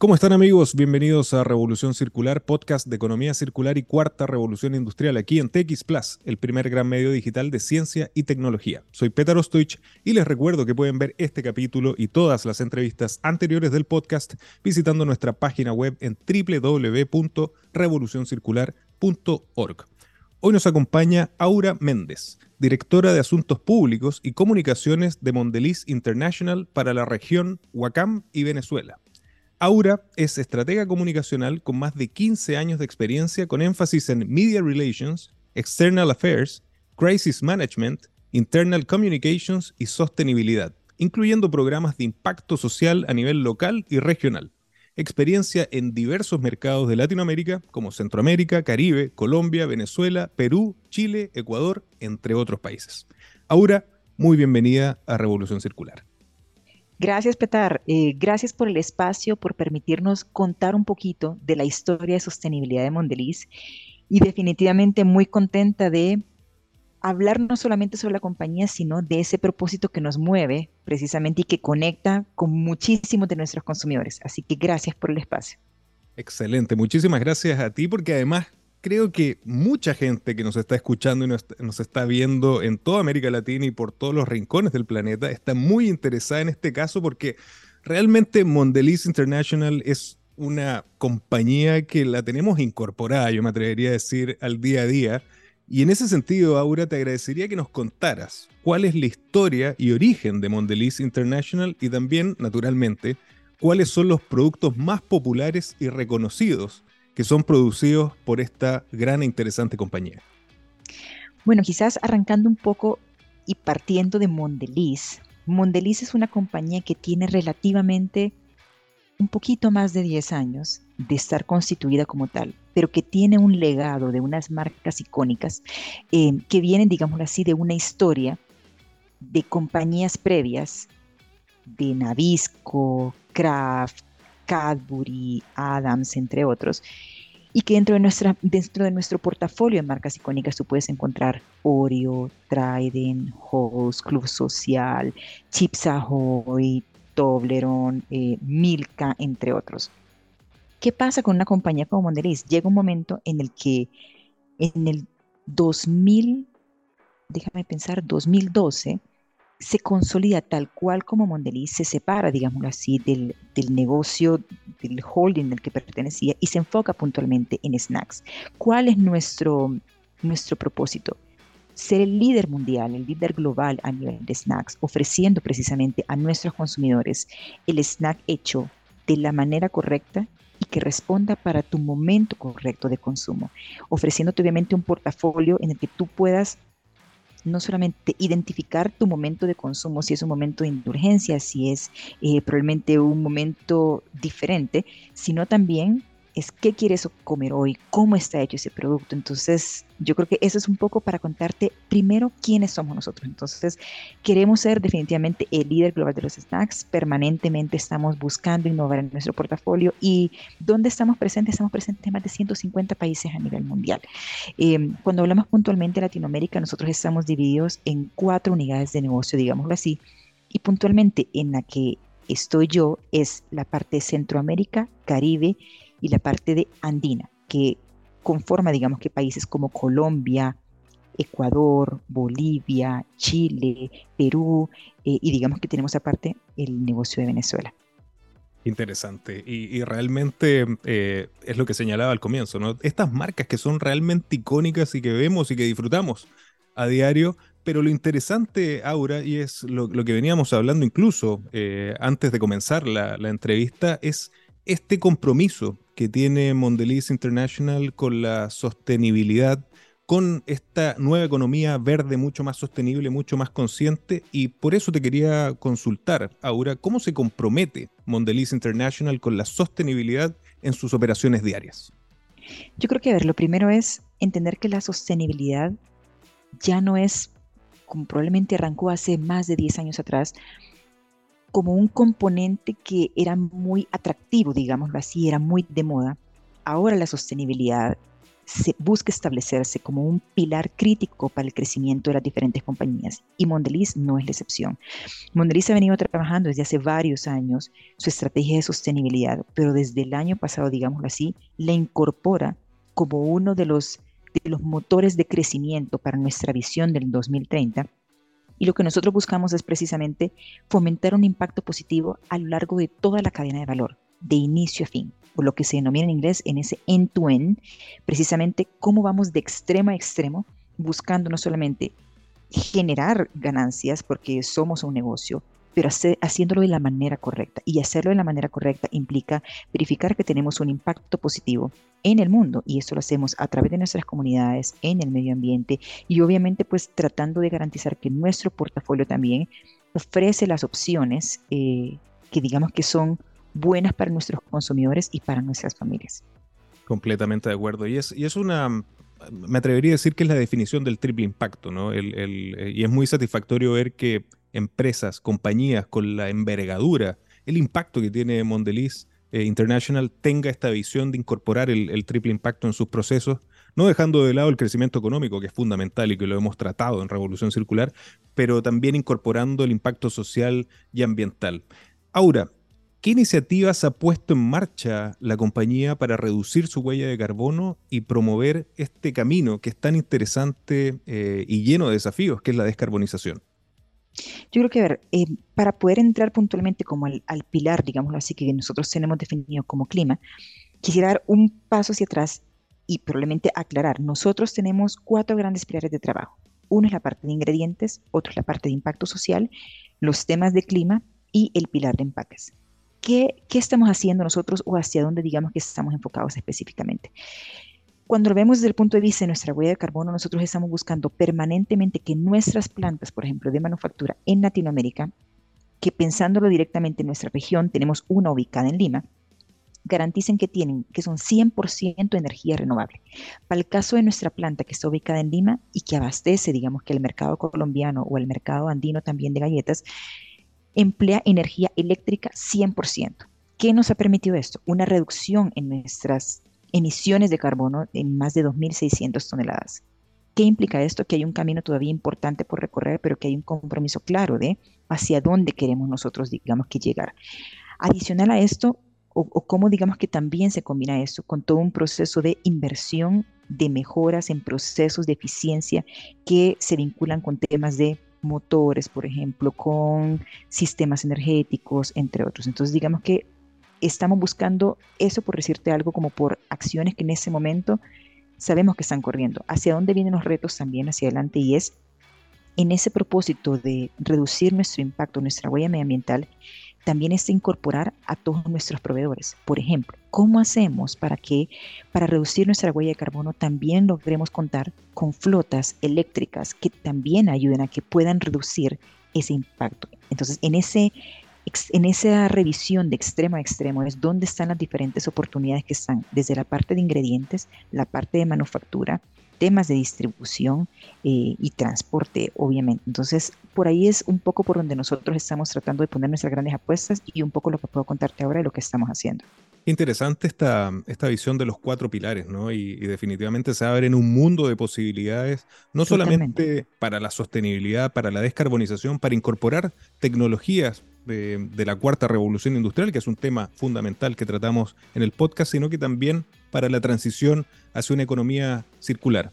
¿Cómo están amigos? Bienvenidos a Revolución Circular, podcast de economía circular y cuarta revolución industrial aquí en TX Plus, el primer gran medio digital de ciencia y tecnología. Soy Petar Ostoich y les recuerdo que pueden ver este capítulo y todas las entrevistas anteriores del podcast visitando nuestra página web en www.revolucioncircular.org. Hoy nos acompaña Aura Méndez, directora de Asuntos Públicos y Comunicaciones de Mondeliz International para la región Huacam y Venezuela. Aura es estratega comunicacional con más de 15 años de experiencia con énfasis en Media Relations, External Affairs, Crisis Management, Internal Communications y sostenibilidad, incluyendo programas de impacto social a nivel local y regional. Experiencia en diversos mercados de Latinoamérica como Centroamérica, Caribe, Colombia, Venezuela, Perú, Chile, Ecuador, entre otros países. Aura, muy bienvenida a Revolución Circular. Gracias, Petar. Eh, gracias por el espacio, por permitirnos contar un poquito de la historia de sostenibilidad de Mondeliz y definitivamente muy contenta de hablar no solamente sobre la compañía, sino de ese propósito que nos mueve precisamente y que conecta con muchísimos de nuestros consumidores. Así que gracias por el espacio. Excelente, muchísimas gracias a ti porque además creo que mucha gente que nos está escuchando y nos, está viendo en toda América Latina y por todos los rincones del planeta está muy interesada en este caso porque realmente Mondeliz International es una compañía que la tenemos incorporada, yo me atrevería a decir, al día a día. Y en ese sentido, Aura, te agradecería que nos contaras cuál es la historia y origen de Mondeliz International y también, naturalmente, cuáles son los productos más populares y reconocidos que son producidos por esta gran e interesante compañía? Bueno, quizás arrancando un poco y partiendo de Mondeliz. Mondeliz es una compañía que tiene relativamente un poquito más de 10 años de estar constituida como tal, pero que tiene un legado de unas marcas icónicas eh, que vienen, digamos así, de una historia de compañías previas de Nabisco, Kraft, Cadbury, Adams, entre otros, y que dentro de, nuestra, dentro de nuestro portafolio de marcas icónicas tú puedes encontrar Oreo, Trident, Halls, Club Social, Chips Ahoy, Toblerone, eh, Milka, entre otros. ¿Qué pasa con una compañía como Mondelez? Llega un momento en el que en el 2000, déjame pensar, 2012, se consolida tal cual como Mondeliz se separa, digámoslo así, del, negocio, del holding del que pertenecía y se enfoca puntualmente en snacks. ¿Cuál es nuestro, nuestro propósito? Ser el líder mundial, el líder global a nivel de snacks, ofreciendo precisamente a nuestros consumidores el snack hecho de la manera correcta y que responda para tu momento correcto de consumo, ofreciéndote obviamente un portafolio en el que tú puedas no solamente identificar tu momento de consumo, si es un momento de indulgencia, si es eh, probablemente un momento diferente, sino también es qué quieres comer hoy, cómo está hecho ese producto. Entonces, yo creo que eso es un poco para contarte primero quiénes somos nosotros. Entonces, queremos ser definitivamente el líder global de los snacks. Permanentemente estamos buscando innovar en nuestro portafolio y ¿dónde estamos presentes? Estamos presentes en más de 150 países a nivel mundial. Em, cuando hablamos puntualmente de Latinoamérica, nosotros estamos divididos en cuatro unidades de negocio, digámoslo así, y puntualmente en la que estoy yo es la parte de Centroamérica, Caribe, y la parte de andina, que conforma, digamos que países como Colombia, Ecuador, Bolivia, Chile, Perú, eh, y digamos que tenemos aparte el negocio de Venezuela. Interesante. Y, realmente eh, es lo que señalaba al comienzo, ¿no? Estas marcas que son realmente icónicas y que vemos y que disfrutamos a diario, pero lo interesante, Aura, y es lo, que veníamos hablando incluso eh, antes de comenzar la, la entrevista, es este compromiso que tiene Mondeliz International con la sostenibilidad, con esta nueva economía verde mucho más sostenible, mucho más consciente. Y por eso te quería consultar, Aura, ¿cómo se compromete Mondeliz International con la sostenibilidad en sus operaciones diarias? Yo creo que, a ver, lo primero es entender que la sostenibilidad ya no es, como probablemente arrancó hace más de 10 años atrás, como un componente que era muy atractivo, digámoslo así, era muy de moda. Ahora la sostenibilidad se busca establecerse como un pilar crítico para el crecimiento de las diferentes compañías y Mondeliz no es la excepción. Mondeliz ha venido trabajando desde hace varios años su estrategia de sostenibilidad, pero desde el año pasado, digámoslo así, la incorpora como uno de los, de los motores de crecimiento para nuestra visión del 2030 y lo que nosotros buscamos es precisamente fomentar un impacto positivo a lo largo de toda la cadena de valor, de inicio a fin o lo que se denomina en inglés en ese end-to-end, precisamente cómo vamos de extremo a extremo, buscando no solamente generar ganancias, porque somos un negocio, pero haciéndolo de la manera correcta. Y hacerlo de la manera correcta implica verificar que tenemos un impacto positivo en el mundo y esto lo hacemos a través de nuestras comunidades, en el medio ambiente y obviamente pues tratando de garantizar que nuestro portafolio también ofrece las opciones eh, que digamos que son buenas para nuestros consumidores y para nuestras familias. Completamente de acuerdo. Y es, y es una, me atrevería a decir que es la definición del triple impacto, ¿no? El, el, y es muy satisfactorio ver que empresas, compañías con la envergadura, el impacto que tiene Mondeliz eh, International tenga esta visión de incorporar el, triple impacto en sus procesos, no dejando de lado el crecimiento económico, que es fundamental y que lo hemos tratado en Revolución Circular, pero también incorporando el impacto social y ambiental. Aura, ¿Qué iniciativas ha puesto en marcha la compañía para reducir su huella de carbono y promover este camino que es tan interesante eh, y lleno de desafíos, que es la descarbonización? Yo creo que, a ver, eh, para poder entrar puntualmente como al, pilar, digámoslo así, que nosotros tenemos definido como clima, quisiera dar un paso hacia atrás y probablemente aclarar. Nosotros tenemos cuatro grandes pilares de trabajo. Uno es la parte de ingredientes, otro es la parte de impacto social, los temas de clima y el pilar de empaques. ¿qué, estamos haciendo nosotros o hacia dónde digamos que estamos enfocados específicamente? Cuando lo vemos desde el punto de vista de nuestra huella de carbono, nosotros estamos buscando permanentemente que nuestras plantas, por ejemplo, de manufactura en Latinoamérica, que pensándolo directamente en nuestra región, tenemos una ubicada en Lima, garanticen que tienen, que son 100% energía renovable. Para el caso de nuestra planta que está ubicada en Lima y que abastece, digamos que el mercado colombiano o el mercado andino también de galletas, emplea energía eléctrica 100%. ¿Qué nos ha permitido esto? Una reducción en nuestras emisiones de carbono en más de 2.600 toneladas. ¿Qué implica esto? Que hay un camino todavía importante por recorrer, pero que hay un compromiso claro de hacia dónde queremos nosotros, digamos, que llegar. Adicional a esto, o, o cómo digamos que también se combina esto con todo un proceso de inversión, de mejoras en procesos de eficiencia que se vinculan con temas de motores, por ejemplo, con sistemas energéticos, entre otros. Entonces, digamos que estamos buscando eso, por decirte algo, como por acciones que en ese momento sabemos que están corriendo. Hacia dónde vienen los retos también hacia adelante y es en ese propósito de reducir nuestro impacto, nuestra huella medioambiental, también es incorporar a todos nuestros proveedores. Por ejemplo, ¿cómo hacemos para que, para reducir nuestra huella de carbono, también logremos contar con flotas eléctricas que también ayuden a que puedan reducir ese impacto? Entonces, en ese en esa revisión de extremo a extremo es donde están las diferentes oportunidades que están, desde la parte de ingredientes, la parte de manufactura, temas de distribución eh, y transporte, obviamente. Entonces, por ahí es un poco por donde nosotros estamos tratando de poner nuestras grandes apuestas y un poco lo que puedo contarte ahora de lo que estamos haciendo. Interesante esta, esta visión de los cuatro pilares, ¿no? Y, definitivamente se abre en un mundo de posibilidades, no solamente para la sostenibilidad, para la descarbonización, para incorporar tecnologías de, la cuarta revolución industrial, que es un tema fundamental que tratamos en el podcast, sino que también para la transición hacia una economía circular.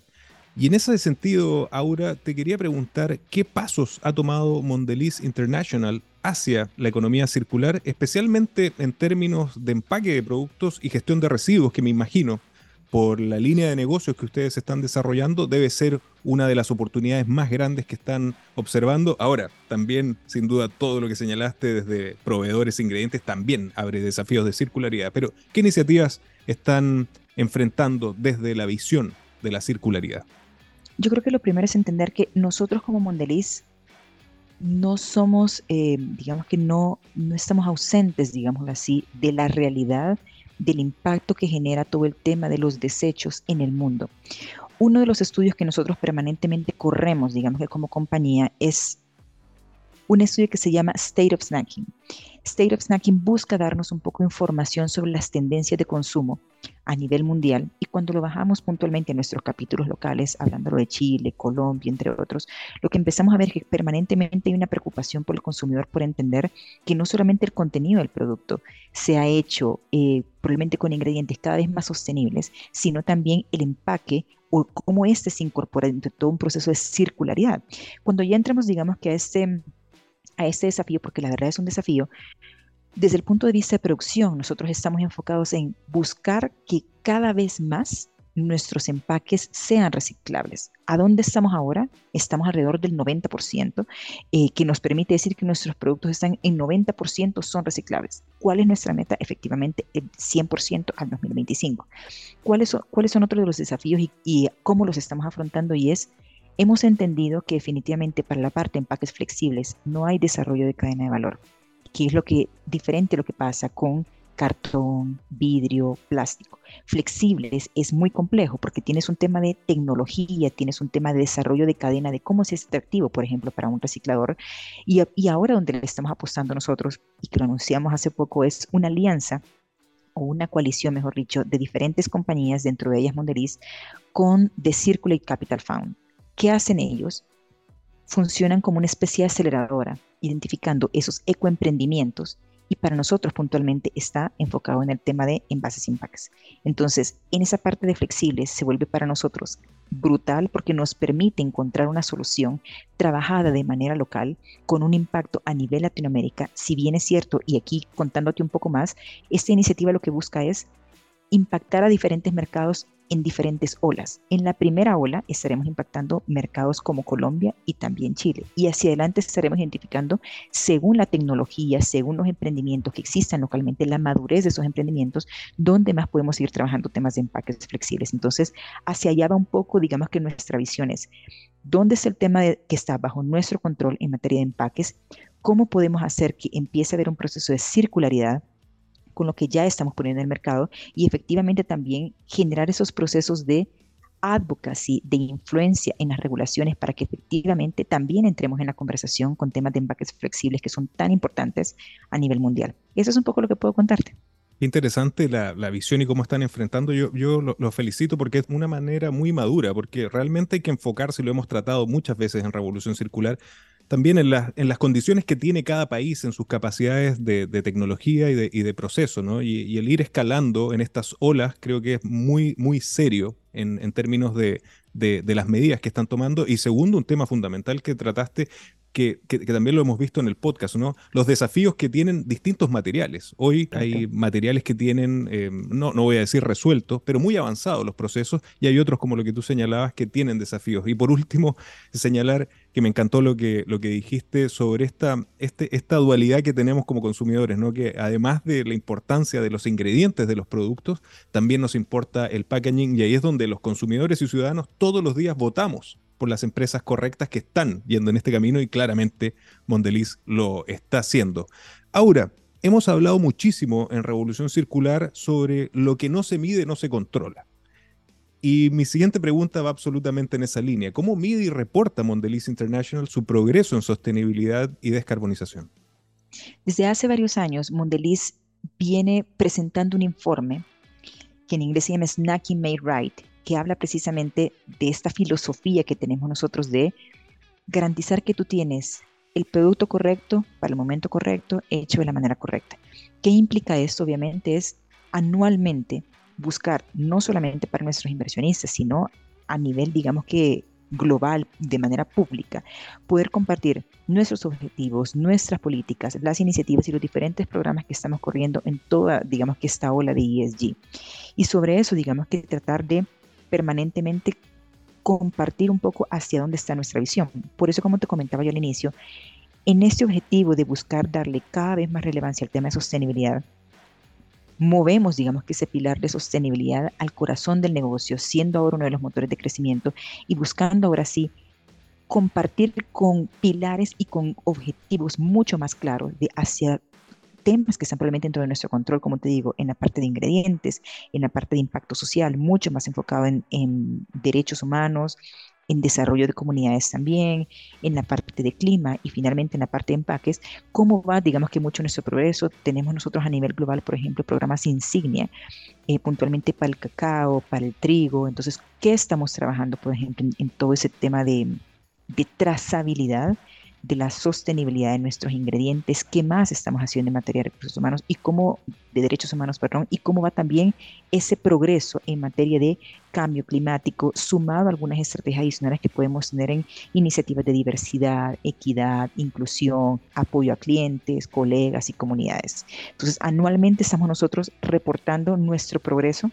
Y en ese sentido, Aura, te quería preguntar qué pasos ha tomado Mondeliz International hacia la economía circular, especialmente en términos de empaque de productos y gestión de residuos, que me imagino, por la línea de negocios que ustedes están desarrollando, debe ser una de las oportunidades más grandes que están observando. Ahora, también, sin duda, todo lo que señalaste desde proveedores e ingredientes también abre desafíos de circularidad. Pero, ¿qué iniciativas están enfrentando desde la visión de la circularidad? Yo creo que lo primero es entender que nosotros como Mondeliz no somos, eh, digamos que no, no estamos ausentes, digamos así, de la realidad del impacto que genera todo el tema de los desechos en el mundo. Uno de los estudios que nosotros permanentemente corremos, digamos que como compañía, es un estudio que se llama State of Snacking. State of Snacking busca darnos un poco de información sobre las tendencias de consumo a nivel mundial y cuando lo bajamos puntualmente en nuestros capítulos locales, hablando de Chile, Colombia, entre otros, lo que empezamos a ver es que permanentemente hay una preocupación por el consumidor por entender que no solamente el contenido del producto se ha hecho eh, probablemente con ingredientes cada vez más sostenibles, sino también el empaque o cómo éste se incorpora dentro de todo un proceso de circularidad. Cuando ya entramos, digamos que a este a este desafío, porque la verdad es un desafío, desde el punto de vista de producción, nosotros estamos enfocados en buscar que cada vez más nuestros empaques sean reciclables. ¿A dónde estamos ahora? Estamos alrededor del 90%, eh, que nos permite decir que nuestros productos están en 90% son reciclables. ¿Cuál es nuestra meta? Efectivamente, el 100% al 2025. ¿Cuáles son, ¿Cuáles son otros de los desafíos y, y cómo los estamos afrontando? Y es hemos entendido que definitivamente para la parte de empaques flexibles no hay desarrollo de cadena de valor, que es lo que diferente a lo que pasa con cartón, vidrio, plástico. Flexibles es muy complejo porque tienes un tema de tecnología, tienes un tema de desarrollo de cadena, de cómo es extractivo, por ejemplo, para un reciclador. Y, y ahora donde le estamos apostando nosotros, y que lo anunciamos hace poco, es una alianza o una coalición, mejor dicho, de diferentes compañías, dentro de ellas Mondeliz, con The Circulate Capital Fund. ¿Qué hacen ellos? Funcionan como una especie de aceleradora, identificando esos ecoemprendimientos y para nosotros puntualmente está enfocado en el tema de envases impacts. Entonces, en esa parte de flexibles se vuelve para nosotros brutal porque nos permite encontrar una solución trabajada de manera local con un impacto a nivel Latinoamérica. Si bien es cierto, y aquí contándote un poco más, esta iniciativa lo que busca es impactar a diferentes mercados en diferentes olas. En la primera ola estaremos impactando mercados como Colombia y también Chile. Y hacia adelante estaremos identificando, según la tecnología, según los emprendimientos que existan localmente, la madurez de esos emprendimientos, dónde más podemos ir trabajando temas de empaques flexibles. Entonces, hacia allá va un poco, digamos que nuestra visión es, ¿dónde es el tema que está bajo nuestro control en materia de empaques? ¿Cómo podemos hacer que empiece a haber un proceso de circularidad? Con lo que ya estamos poniendo en el mercado y efectivamente también generar esos procesos de advocacy, de influencia en las regulaciones para que efectivamente también entremos en la conversación con temas de empaques flexibles que son tan importantes a nivel mundial. Eso es un poco lo que puedo contarte. Interesante la, visión y cómo están enfrentando. Yo, yo lo, lo, felicito porque es una manera muy madura, porque realmente hay que enfocarse, lo hemos tratado muchas veces en Revolución Circular, también en, en, las condiciones que tiene cada país en sus capacidades de, tecnología y de, y de, proceso, ¿no? Y, el ir escalando en estas olas creo que es muy, muy serio en, en términos de, de, las medidas que están tomando. Y segundo, un tema fundamental que trataste que, también lo hemos visto en el podcast, ¿no? Los desafíos que tienen distintos materiales. Hoy hay materiales que tienen, eh, no, no voy a decir resueltos, pero muy avanzados los procesos, y hay otros, como lo que tú señalabas, que tienen desafíos. Y por último, señalar que me encantó lo que, lo que dijiste sobre esta, este, esta dualidad que tenemos como consumidores, ¿no? Que además de la importancia de los ingredientes de los productos, también nos importa el packaging, y ahí es donde los consumidores y ciudadanos todos los días votamos por las empresas correctas que están yendo en este camino y claramente Mondeliz lo está haciendo. Ahora, hemos hablado muchísimo en Revolución Circular sobre lo que no se mide, no se controla. Y mi siguiente pregunta va absolutamente en esa línea. ¿Cómo mide y reporta Mondeliz International su progreso en sostenibilidad y descarbonización? Desde hace varios años, Mondeliz viene presentando un informe que en inglés se llama Snacking Made Right, que habla precisamente de esta filosofía que tenemos nosotros de garantizar que tú tienes el producto correcto para el momento correcto, hecho de la manera correcta. ¿Qué implica esto? Obviamente es anualmente buscar, no solamente para nuestros inversionistas, sino a nivel, digamos que global, de manera pública, poder compartir nuestros objetivos, nuestras políticas, las iniciativas y los diferentes programas que estamos corriendo en toda, digamos que esta ola de ESG. Y sobre eso, digamos que tratar de permanentemente compartir un poco hacia dónde está nuestra visión. Por eso, como te comentaba yo al inicio, en este objetivo de buscar darle cada vez más relevancia al tema de sostenibilidad, movemos, digamos ese pilar de sostenibilidad al corazón del negocio, siendo ahora uno de los motores de crecimiento y buscando ahora sí compartir con pilares y con objetivos mucho más claros de hacia temas que están probablemente dentro de nuestro control, como te digo, en la parte de ingredientes, en la parte de impacto social, mucho más enfocado en, derechos humanos, en desarrollo de comunidades también, en la parte de clima y finalmente en la parte de empaques, cómo va, digamos que mucho nuestro progreso. Tenemos nosotros a nivel global, por ejemplo, programas insignia, eh, puntualmente para el cacao, para el trigo. Entonces, ¿qué estamos trabajando, por ejemplo, en, todo ese tema de, de trazabilidad? De la sostenibilidad de nuestros ingredientes, qué más estamos haciendo en materia de recursos humanos y cómo, de derechos humanos, perdón, y cómo va también ese progreso en materia de cambio climático, sumado a algunas estrategias adicionales que podemos tener en iniciativas de diversidad, equidad, inclusión, apoyo a clientes, colegas y comunidades. Entonces, anualmente estamos nosotros reportando nuestro progreso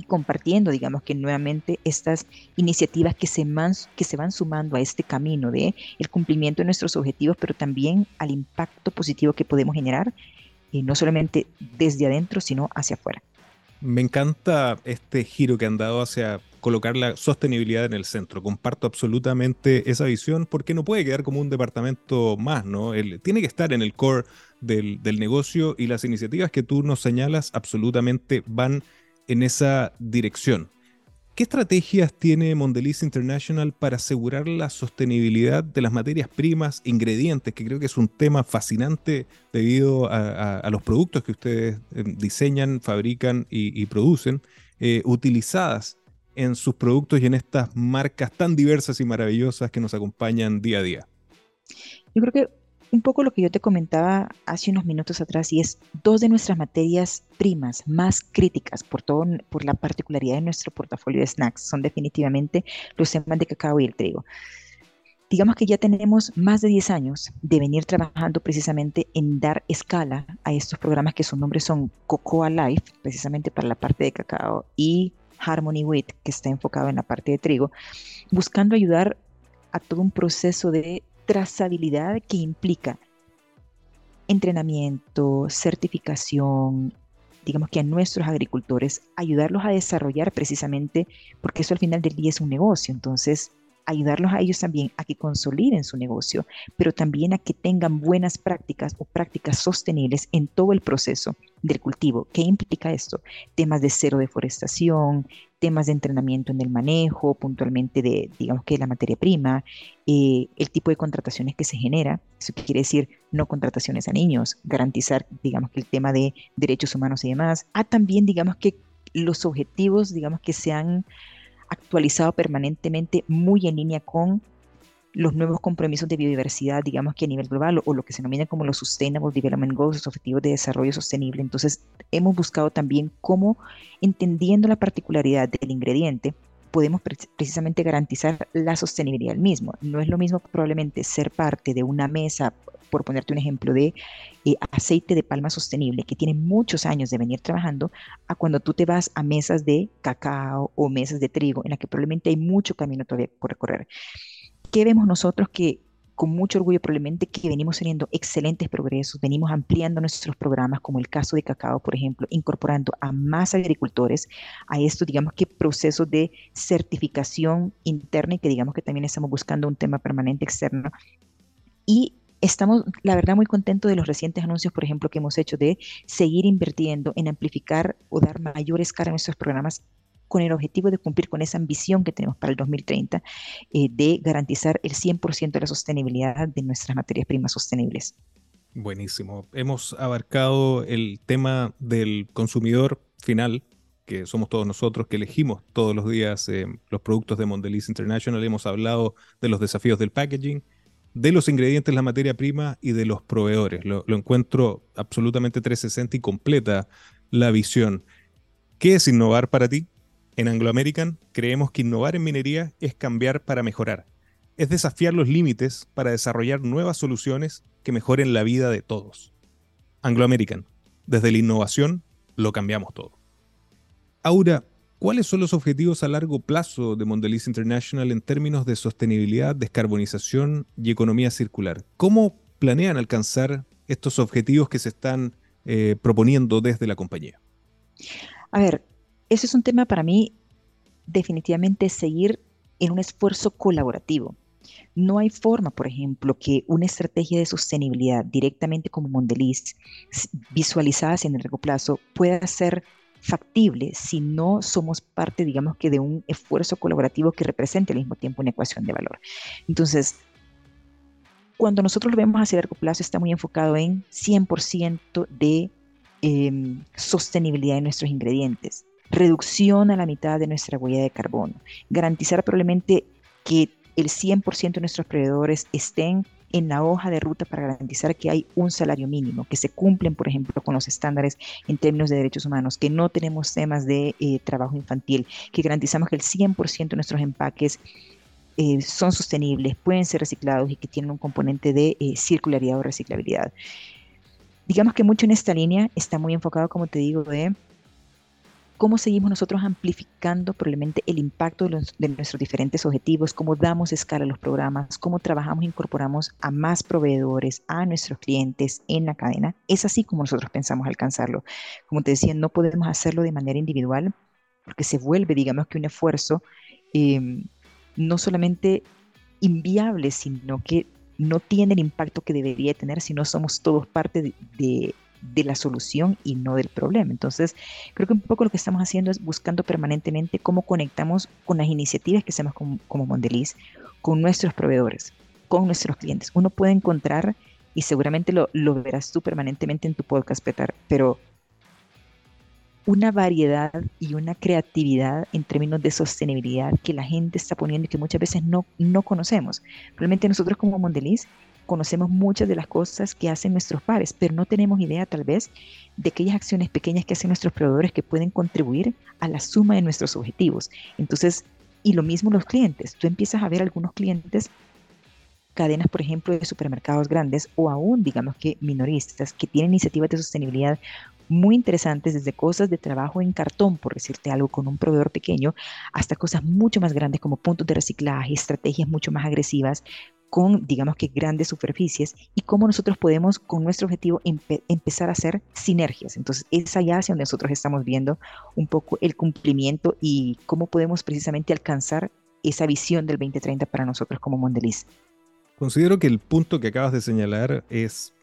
y compartiendo, digamos que nuevamente estas iniciativas que se, que se van sumando a este camino de el cumplimiento de nuestros objetivos, pero también al impacto positivo que podemos generar, eh, no solamente desde adentro, sino hacia afuera. Me encanta este giro que han dado hacia colocar la sostenibilidad en el centro. Comparto absolutamente esa visión porque no puede quedar como un departamento más, ¿no? tiene que estar en el core del, del negocio y las iniciativas que tú nos señalas absolutamente van en esa dirección. ¿Qué estrategias tiene Mondelez International para asegurar la sostenibilidad de las materias primas, ingredientes, que creo que es un tema fascinante debido a, los productos que ustedes eh, diseñan, fabrican y, producen, eh, utilizadas en sus productos y en estas marcas tan diversas y maravillosas que nos acompañan día a día? Yo creo que un poco lo que yo te comentaba hace unos minutos atrás y es dos de nuestras materias primas más críticas por todo por la particularidad de nuestro portafolio de snacks son definitivamente los temas de cacao y el trigo. Digamos que ya tenemos más de 10 años de venir trabajando precisamente en dar escala a estos programas que sus nombres son Cocoa Life, precisamente para la parte de cacao, y Harmony Wheat, que está enfocado en la parte de trigo, buscando ayudar a todo un proceso de trazabilidad que implica entrenamiento, certificación, digamos que a nuestros agricultores, ayudarlos a desarrollar precisamente, porque eso al final del día es un negocio, entonces ayudarlos a ellos también a que consoliden su negocio, pero también a que tengan buenas prácticas o prácticas sostenibles en todo el proceso del cultivo. ¿Qué implica esto? Temas de cero deforestación, temas de entrenamiento en el manejo, puntualmente de, digamos que la materia prima, eh, el tipo de contrataciones que se genera, eso quiere decir no contrataciones a niños, garantizar, digamos que el tema de derechos humanos y demás, a también, digamos que los objetivos, digamos que sean actualizado permanentemente muy en línea con los nuevos compromisos de biodiversidad, digamos que a nivel global, o, lo que se denomina como los Sustainable Development Goals, los Objetivos de Desarrollo Sostenible. Entonces, hemos buscado también cómo, entendiendo la particularidad del ingrediente, podemos precisamente garantizar la sostenibilidad del mismo. No es lo mismo probablemente ser parte de una mesa, por ponerte un ejemplo, de eh, aceite de palma sostenible que tiene muchos años de venir trabajando, a cuando tú te vas a mesas de cacao o mesas de trigo, en la que probablemente hay mucho camino todavía por recorrer. ¿Qué vemos nosotros que con mucho orgullo probablemente que venimos teniendo excelentes progresos, venimos ampliando nuestros programas, como el caso de cacao, por ejemplo, incorporando a más agricultores a esto, digamos que proceso de certificación interna y que digamos que también estamos buscando un tema permanente externo. Y estamos, la verdad, muy contentos de los recientes anuncios, por ejemplo, que hemos hecho de seguir invirtiendo en amplificar o dar mayor escala a nuestros programas con el objetivo de cumplir con esa ambición que tenemos para el 2030 eh, de garantizar el 100% de la sostenibilidad de nuestras materias primas sostenibles. Buenísimo. Hemos abarcado el tema del consumidor final, que somos todos nosotros que elegimos todos los días eh, los productos de Mondelez International. Hemos hablado de los desafíos del packaging, de los ingredientes, la materia prima y de los proveedores. Lo, lo encuentro absolutamente 360 y completa la visión. ¿Qué es innovar para ti? En Anglo American creemos que innovar en minería es cambiar para mejorar. Es desafiar los límites para desarrollar nuevas soluciones que mejoren la vida de todos. Anglo American, desde la innovación lo cambiamos todo. Aura, ¿cuáles son los objetivos a largo plazo de Mondelez International en términos de sostenibilidad, descarbonización y economía circular? ¿Cómo planean alcanzar estos objetivos que se están eh, proponiendo desde la compañía? A ver, ese es un tema para mí definitivamente seguir en un esfuerzo colaborativo. No hay forma, por ejemplo, que una estrategia de sostenibilidad directamente como Mondeliz, visualizada en el largo plazo, pueda ser factible si no somos parte, digamos que, de un esfuerzo colaborativo que represente al mismo tiempo una ecuación de valor. Entonces, cuando nosotros lo vemos hacia largo plazo, está muy enfocado en 100% de em, sostenibilidad de nuestros ingredientes, reducción a la mitad de nuestra huella de carbono, garantizar probablemente que el 100% de nuestros proveedores estén en la hoja de ruta para garantizar que hay un salario mínimo, que se cumplen, por ejemplo, con los estándares en términos de derechos humanos, que no tenemos temas de eh, trabajo infantil, que garantizamos que el 100% de nuestros empaques eh, son sostenibles, pueden ser reciclados y que tienen un componente de eh, circularidad o reciclabilidad. Digamos que mucho en esta línea está muy enfocado, como te digo, de cómo seguimos nosotros amplificando probablemente el impacto de, nuestros diferentes objetivos, cómo damos escala a los programas, cómo trabajamos e incorporamos a más proveedores, a nuestros clientes en la cadena. Es así como nosotros pensamos alcanzarlo. Como te decía, no podemos hacerlo de manera individual porque se vuelve, digamos que un esfuerzo em, no solamente inviable, sino que no tiene el impacto que debería tener si no somos todos parte de de la solución y no del problema. Entonces, creo que un poco lo que estamos haciendo es buscando permanentemente cómo conectamos con las iniciativas que hacemos como, como Mondeliz, con nuestros proveedores, con nuestros clientes. Uno puede encontrar, y seguramente lo, lo verás tú permanentemente en tu podcast, Petar, pero una variedad y una creatividad en términos de sostenibilidad que la gente está poniendo y que muchas veces no, no conocemos. Realmente nosotros como Mondeliz conocemos muchas de las cosas que hacen nuestros pares, pero no tenemos idea tal vez de aquellas acciones pequeñas que hacen nuestros proveedores que pueden contribuir a la suma de nuestros objetivos. Entonces, y lo mismo los clientes. Tú empiezas a ver algunos clientes cadenas, por ejemplo, de supermercados grandes o aún, digamos que minoristas, que tienen iniciativas de sostenibilidad muy interesantes, desde cosas de trabajo en cartón, por decirte algo, con un proveedor pequeño, hasta cosas mucho más grandes como puntos de reciclaje, estrategias mucho más agresivas, con, digamos que, grandes superficies y cómo nosotros podemos, con nuestro objetivo, empezar a hacer sinergias. Entonces, es allá hacia donde nosotros estamos viendo un poco el cumplimiento y cómo podemos precisamente alcanzar esa visión del 2030 para nosotros como Mondeliz. Considero que el punto que acabas de señalar es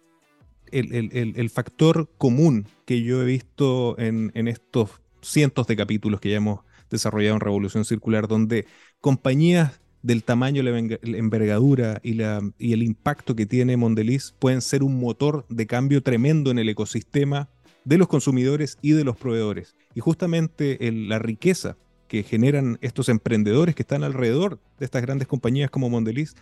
el, factor común que yo he visto en, en estos cientos de capítulos que ya hemos desarrollado en Revolución Circular, donde compañías del tamaño, la envergadura y, la, y el impacto que tiene Mondeliz pueden ser un motor de cambio tremendo en el ecosistema de los consumidores y de los proveedores. Y justamente la riqueza que generan estos emprendedores que están alrededor de estas grandes compañías como Mondeliz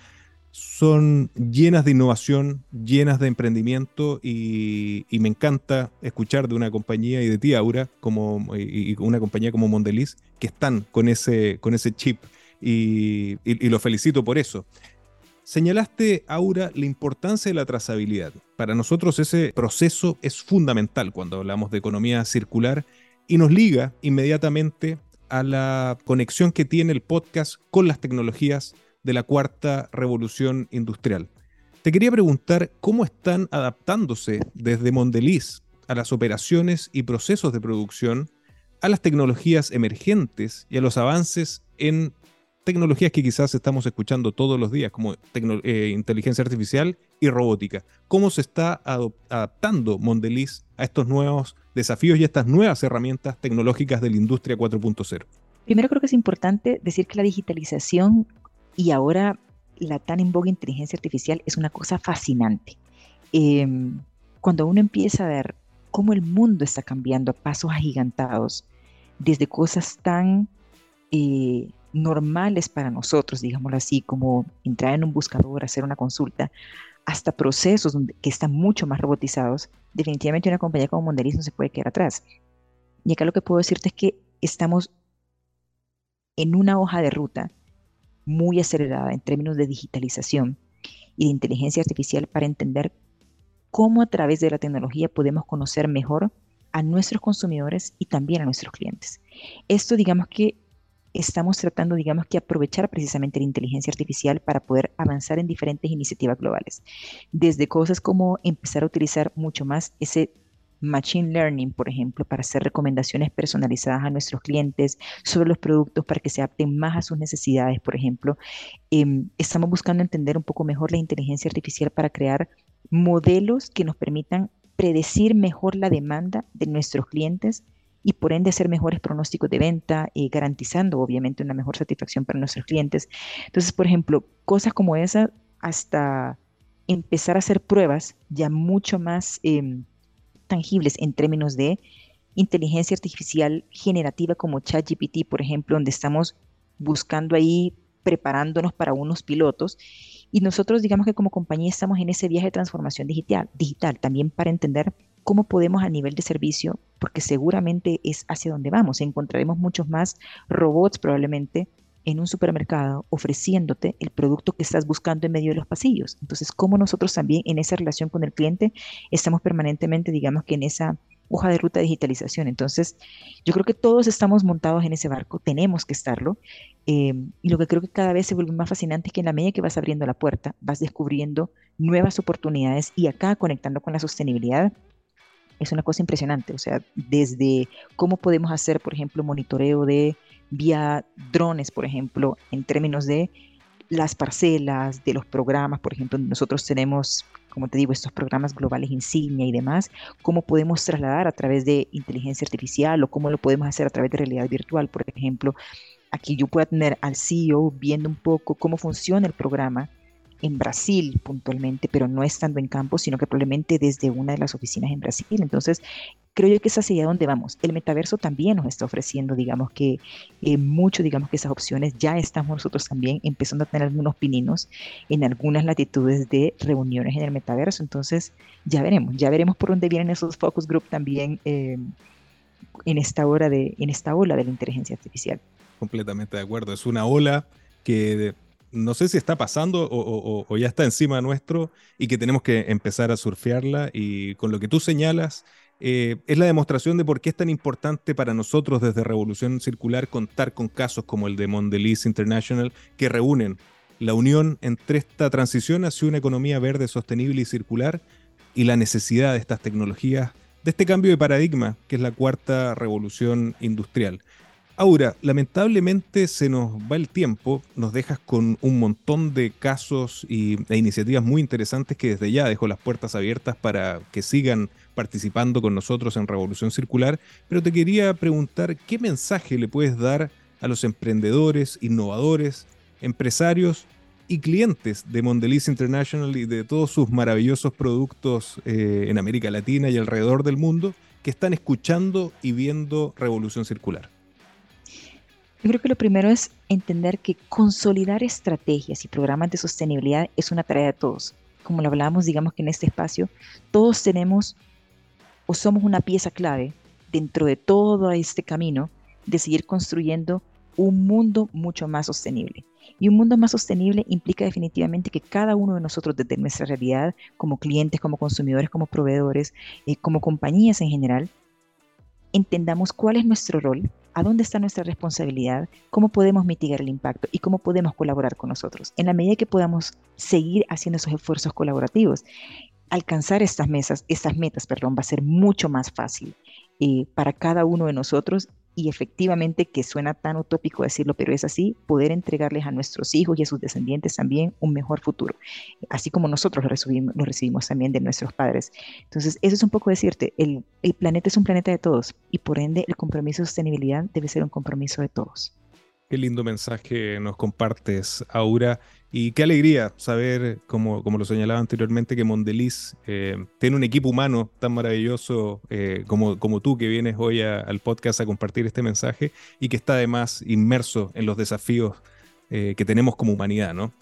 son llenas de innovación, llenas de emprendimiento y, me encanta escuchar de una compañía y de ti, Aura, como, y, una compañía como Mondeliz, que están con ese, con ese chip y, lo felicito por eso. Señalaste, Aura, la importancia de la trazabilidad. Para nosotros ese proceso es fundamental cuando hablamos de economía circular y nos liga inmediatamente a la conexión que tiene el podcast con las tecnologías de la cuarta revolución industrial. Te quería preguntar cómo están adaptándose desde Mondeliz a las operaciones y procesos de producción, a las tecnologías emergentes y a los avances en tecnologías que quizás estamos escuchando todos los días, como eh, inteligencia artificial y robótica. ¿Cómo se está adaptando Mondeliz a estos nuevos desafíos y estas nuevas herramientas tecnológicas de la industria 4.0? Primero creo que es importante decir que la digitalización y ahora la tan en vogue inteligencia artificial es una cosa fascinante. Em, cuando uno empieza a ver cómo el mundo está cambiando a pasos agigantados, desde cosas tan eh, normales para nosotros, digámoslo así, como entrar en un buscador, hacer una consulta, hasta procesos que están mucho más robotizados, definitivamente una compañía como Mondeliz no se puede quedar atrás. Y acá lo que puedo decirte es que estamos en una hoja de ruta muy acelerada en términos de digitalización y de inteligencia artificial para entender cómo a través de la tecnología podemos conocer mejor a nuestros consumidores y también a nuestros clientes. Esto digamos que estamos tratando, digamos, que aprovechar precisamente la inteligencia artificial para poder avanzar en diferentes iniciativas globales. Desde cosas como empezar a utilizar mucho más ese Machine Learning, por ejemplo, para hacer recomendaciones personalizadas a nuestros clientes sobre los productos para que se adapten más a sus necesidades, por ejemplo. Em, estamos buscando entender un poco mejor la inteligencia artificial para crear modelos que nos permitan predecir mejor la demanda de nuestros clientes y por ende hacer mejores pronósticos de venta, eh, garantizando obviamente una mejor satisfacción para nuestros clientes. Entonces, por ejemplo, cosas como esa, hasta empezar a hacer pruebas ya mucho más em, tangibles en términos de inteligencia artificial generativa como ChatGPT, por ejemplo, donde estamos buscando ahí, preparándonos para unos pilotos. Y nosotros, digamos que como compañía estamos en ese viaje de transformación digital, también para entender cómo podemos a nivel de servicio, porque seguramente es hacia donde vamos. Encontraremos muchos más robots probablemente en un supermercado ofreciéndote el producto que estás buscando en medio de los pasillos. Entonces, cómo nosotros también en esa relación con el cliente estamos permanentemente, digamos que en esa hoja de ruta de digitalización. Entonces, yo creo que todos estamos montados en ese barco, tenemos que estarlo. Em, y lo que creo que cada vez se vuelve más fascinante es que en la medida que vas abriendo la puerta, vas descubriendo nuevas oportunidades y acá conectando con la sostenibilidad. Es una cosa impresionante, o sea, desde cómo podemos hacer, por ejemplo, monitoreo de vía drones, por ejemplo, en términos de las parcelas, de los programas, por ejemplo, nosotros tenemos, como te digo, estos programas globales insignia y demás, cómo podemos trasladar a través de inteligencia artificial o cómo lo podemos hacer a través de realidad virtual, por ejemplo. Aquí yo puedo tener al CEO viendo un poco cómo funciona el programa en Brasil puntualmente, pero no estando en campo, sino que probablemente desde una de las oficinas en Brasil. Entonces, creo yo que es hacia donde vamos. El metaverso también nos está ofreciendo, digamos que eh, mucho, digamos que esas opciones ya estamos nosotros también empezando a tener algunos pininos en algunas latitudes de reuniones en el metaverso. Entonces, ya veremos, ya veremos por dónde vienen esos focus group también eh, en esta hora de, en esta ola de la inteligencia artificial. Completamente de acuerdo. Es una ola que no sé si está pasando o, ya está encima nuestro y que tenemos que empezar a surfearla. Y con lo que tú señalas, eh, es la demostración de por qué es tan importante para nosotros desde Revolución Circular contar con casos como el de Mondelez International que reúnen la unión entre esta transición hacia una economía verde, sostenible y circular y la necesidad de estas tecnologías, de este cambio de paradigma que es la cuarta revolución industrial. Ahora, lamentablemente se nos va el tiempo, nos dejas con un montón de casos y, e iniciativas muy interesantes que desde ya dejo las puertas abiertas para que sigan participando con nosotros en Revolución Circular, pero te quería preguntar qué mensaje le puedes dar a los emprendedores, innovadores, empresarios y clientes de Mondelez International y de todos sus maravillosos productos eh, en América Latina y alrededor del mundo que están escuchando y viendo Revolución Circular. Yo creo que lo primero es entender que consolidar estrategias y programas de sostenibilidad es una tarea de todos. Como lo hablábamos, digamos que en este espacio, todos tenemos o somos una pieza clave dentro de todo este camino de seguir construyendo un mundo mucho más sostenible. Y un mundo más sostenible implica definitivamente que cada uno de nosotros desde nuestra realidad, como clientes, como consumidores, como proveedores, eh, como compañías en general, entendamos cuál es nuestro rol, a dónde está nuestra responsabilidad, cómo podemos mitigar el impacto y cómo podemos colaborar con nosotros. En la medida que podamos seguir haciendo esos esfuerzos colaborativos, alcanzar estas, mesas, estas metas perdón, va a ser mucho más fácil eh, para cada uno de nosotros y efectivamente, que suena tan utópico decirlo, pero es así, poder entregarles a nuestros hijos y a sus descendientes también un mejor futuro, así como nosotros lo recibimos, también de nuestros padres. Entonces, eso es un poco decirte, el, el planeta es un planeta de todos y por ende el compromiso de sostenibilidad debe ser un compromiso de todos. Qué lindo mensaje nos compartes, Aura. Y qué alegría saber, como, como lo señalaba anteriormente, que Mondeliz eh, tiene un equipo humano tan maravilloso eh, como, como tú que vienes hoy al podcast a compartir este mensaje y que está además inmerso en los desafíos eh, que tenemos como humanidad, ¿no?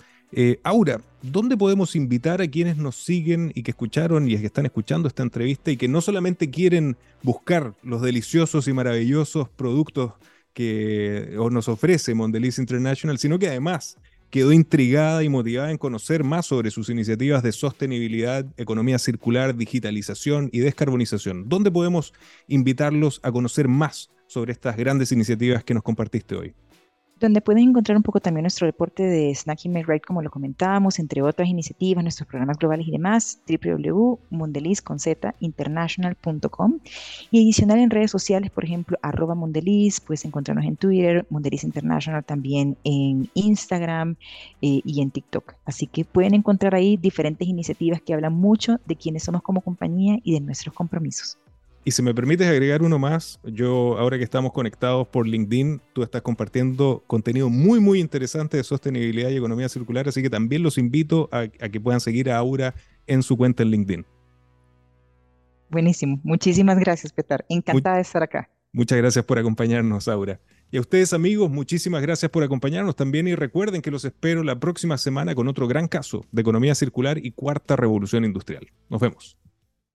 Aura, ¿dónde podemos invitar a quienes nos siguen y que escucharon y que están escuchando esta entrevista y que no solamente quieren buscar los deliciosos y maravillosos productos que nos ofrece Mondeliz International, sino que además quedó intrigada y motivada en conocer más sobre sus iniciativas de sostenibilidad, economía circular, digitalización y descarbonización. ¿Dónde podemos invitarlos a conocer más sobre estas grandes iniciativas que nos compartiste hoy? Donde pueden encontrar un poco también nuestro reporte de Snacking Made Right, como lo comentábamos, entre otras iniciativas, nuestros programas globales y demás, www.mundelizconzinternational.com y adicional en redes sociales, por ejemplo, arroba Mundeliz, puedes encontrarnos en Twitter, Mundeliz International también en Instagram eh, y en TikTok. Así que pueden encontrar ahí diferentes iniciativas que hablan mucho de quiénes somos como compañía y de nuestros compromisos. Y si me permites agregar uno más, yo ahora que estamos conectados por LinkedIn, tú estás compartiendo contenido muy, muy interesante de sostenibilidad y economía circular, así que también los invito a, que puedan seguir a Aura en su cuenta en LinkedIn. Buenísimo. Muchísimas gracias, Petar. Encantada de estar acá. Muchas gracias por acompañarnos, Aura. Y a ustedes, amigos, muchísimas gracias por acompañarnos también y recuerden que los espero la próxima semana con otro gran caso de economía circular y cuarta revolución industrial. Nos vemos.